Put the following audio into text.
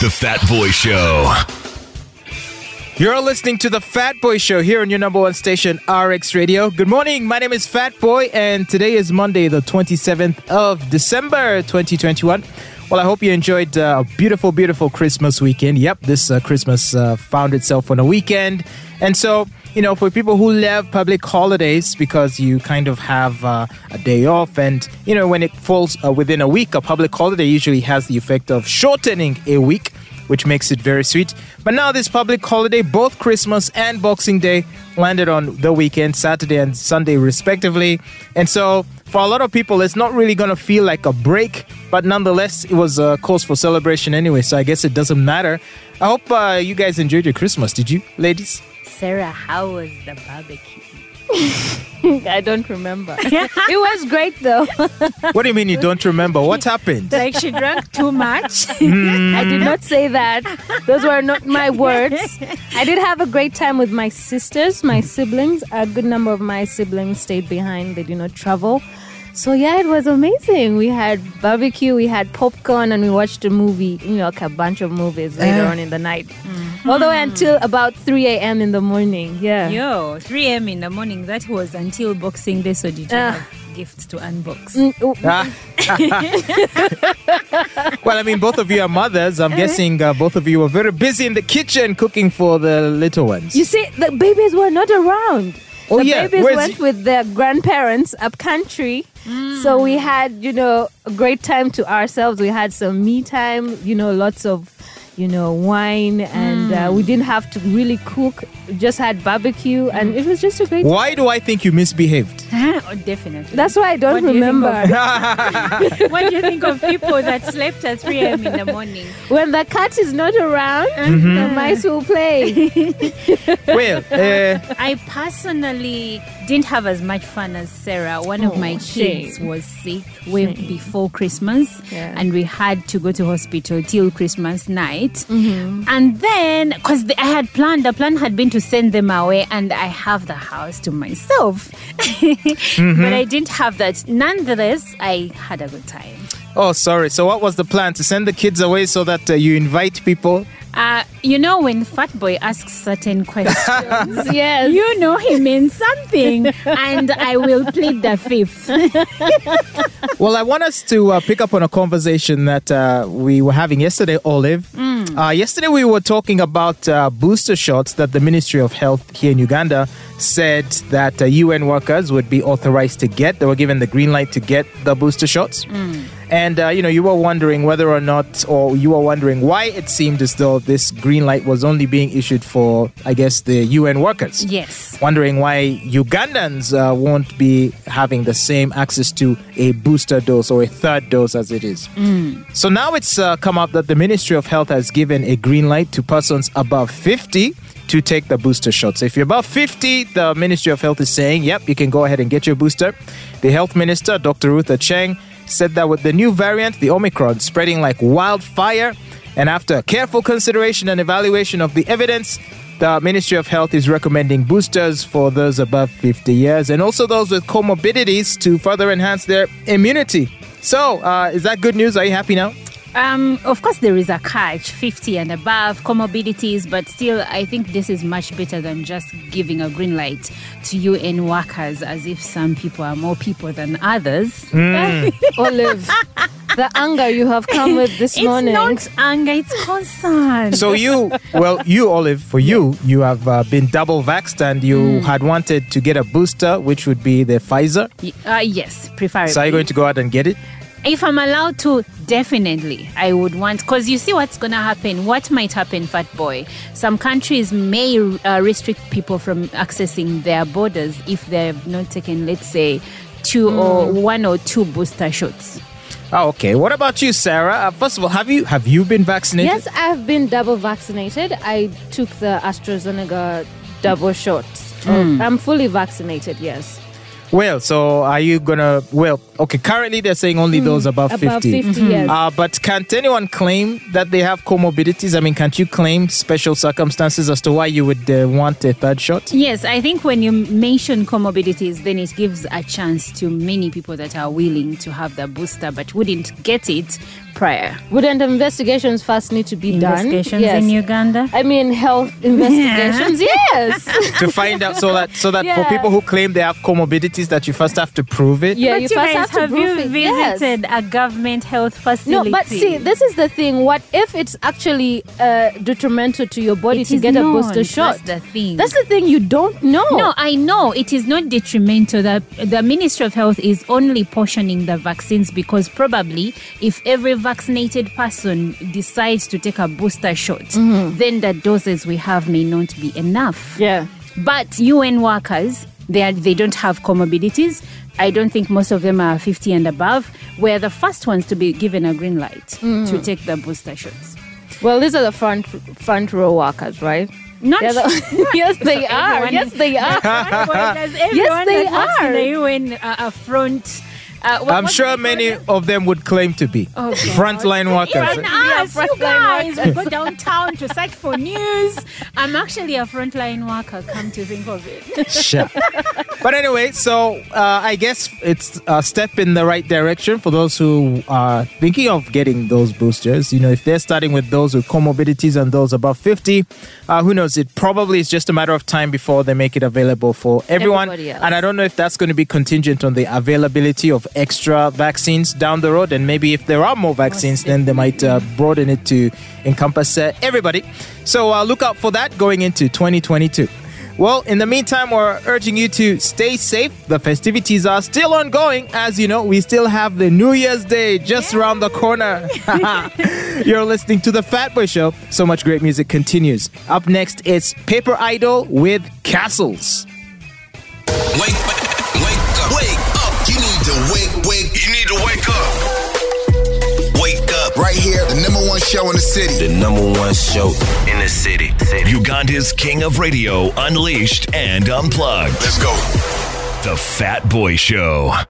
The Fat Boy Show. You're listening to the Fat Boy Show here on your number one station, RX Radio. Good morning. My name is Fat Boy, and today is Monday, the 27th of December, 2021. Well, I hope you enjoyed uh, a beautiful, beautiful Christmas weekend. Yep, this uh, Christmas uh, found itself on a weekend. And so, you know, for people who love public holidays because you kind of have uh, a day off, and, you know, when it falls uh, within a week, a public holiday usually has the effect of shortening a week which makes it very sweet. But now, this public holiday, both Christmas and Boxing Day, landed on the weekend, Saturday and Sunday, respectively. And so, for a lot of people, it's not really going to feel like a break, but nonetheless, it was a cause for celebration anyway. So, I guess it doesn't matter. I hope uh, you guys enjoyed your Christmas. Did you, ladies? Sarah, how was the barbecue? I don't remember. it was great though. What do you mean you don't remember? What happened? Like she drank too much. I did not say that. Those were not my words. I did have a great time with my sisters, my siblings. A good number of my siblings stayed behind. They did not travel. So yeah, it was amazing. We had barbecue, we had popcorn, and we watched a movie, you know, like a bunch of movies later on in the night. All the way until about 3 a.m. in the morning. Yeah. Yo, 3 a.m. in the morning. That was until Boxing Day. So did you Ah. have gifts to unbox? Mm, oh, Ah. well, I mean, both of you are mothers. I'm guessing uh, both of you were very busy in the kitchen cooking for the little ones. You see, the babies were not around. Oh, the yeah. babies Where's went he- with their grandparents up country. Mm. So we had, you know, a great time to ourselves. We had some me time, you know, lots of, you know, wine, and uh, we didn't have to really cook. Just had barbecue, and it was just a great. Why do I think you misbehaved? oh, definitely. That's why I don't What do you think remember. what do you think of people that slept at 3 a.m. in the morning? when the cat is not around, Mm-hmm. the mice will play. well, uh, I personally didn't have as much fun as Sarah. One of Oh, my kids shame. was sick way before Christmas, Yeah. and we had to go to hospital till Christmas night. Mm-hmm. And then, because I had planned, the plan had been to send them away, and I have the house to myself. Mm-hmm. But I didn't have that. Nonetheless, I had a good time. oh, sorry. So, what was the plan? To send the kids away so that uh, you invite people? Uh, you know, when Fat Boy asks certain questions, yes. you know he means something, and I will plead the fifth. Well, I want us to uh, pick up on a conversation that uh, we were having yesterday, Olive. Uh, yesterday, we were talking about uh, booster shots that the Ministry of Health here in Uganda said that uh, UN workers would be authorized to get. They were given the green light to get the booster shots. And, uh, you know, you were wondering whether or not, or you were wondering why it seemed as though this green light was only being issued for, I guess, the UN workers Yes. wondering why Ugandans uh, won't be having the same access to a booster dose or a third dose as it is. So now it's uh, come up that the Ministry of Health has given a green light to persons above 50 to take the booster shot. So if you're above 50, the Ministry of Health is saying, yep, you can go ahead and get your booster. The Health Minister, Dr. Ruth Aceng, said that with the new variant, the Omicron, spreading like wildfire, and after careful consideration and evaluation of the evidence, the Ministry of Health is recommending boosters for those above 50 years and also those with comorbidities to further enhance their immunity. So, uh, is that good news? Are you happy now? Um, of course, there is a catch 50 and above comorbidities, but still, I think this is much better than just giving a green light to UN workers as if some people are more people than others. Olive, the anger you have come with this It's morning. It's not anger, it's concern. So, you, well, you, Olive, for you, you have uh, been double vaxxed and you had wanted to get a booster, which would be the Pfizer. Y- uh, yes, preferably. So, are you going to go out and get it? If I'm allowed to, definitely I would want. Because you see what's going to happen. What might happen, Fat Boy? Some countries may uh, restrict people from accessing their borders if they've not taken, let's say, two or one or two booster shots. Oh, okay. What about you, Sarah? Uh, first of all, have you have you been vaccinated? Yes, I've been double vaccinated. I took the AstraZeneca double shot. Oh, I'm fully vaccinated, yes. Well, so are you gonna? Well, Okay, currently they're saying only those above, Hmm, Above 50. 50, yes. Uh, but can't anyone claim that they have comorbidities? I mean, can't you claim special circumstances as to why you would uh, want a third shot? Yes, I think when you mention comorbidities, then it gives a chance to many people that are willing to have the booster but wouldn't get it prior. Wouldn't investigations first need to be done? Investigations Yes. in Uganda. I mean, health investigations. yes. to find out so that so that for people who claim they have comorbidities that you first have to prove it. Yeah, but you you first have have you it. Yes. visited a government health facility? No, but see, this is the thing. What if it's actually uh, detrimental to your body It to get a booster shot? That's the thing. That's the thing you don't know. No, I know it is not detrimental. The, the Ministry of Health is only portioning the vaccines because probably if every vaccinated person decides to take a booster shot, then the doses we have may not be enough. Yeah. But UN workers, they, are, they don't have comorbidities. I don't think most of them are 50 and above. We're the first ones to be given a green light to take the booster shots. Well, these are the front front row workers, right? Not the- yes, they are. everyone Yes, they are. Everyone they are. in the UN uh, a front? Uh, what- I'm what sure many call of them would claim to be Oh, frontline workers. Even us, you guys, we go downtown to search for news. I'm actually a frontline worker. Come to think of it. Sure. But anyway, so uh, I guess it's a step in the right direction for those who are thinking of getting those boosters. You know, if they're starting with those with comorbidities and those above 50, uh, who knows? It probably is just a matter of time before they make it available for everyone. And I don't know if that's going to be contingent on the availability of extra vaccines down the road. And maybe if there are more vaccines, then they might uh, broaden it to encompass uh, everybody. So uh, look out for that going into 2022. Well, in the meantime, we're urging you to stay safe. The festivities are still ongoing. As you know, we still have the New Year's Day just around the corner. You're listening to The Fat Boy Show. So much great music continues. Up next, it's Paper Idol with Castles. Wake, wake wake, wake. You need to wake up. Wake up. Right here, the number one show in the city. The number one show in the city. Uganda's King of Radio, Unleashed and Unplugged. Let's go. The Fat Boy Show.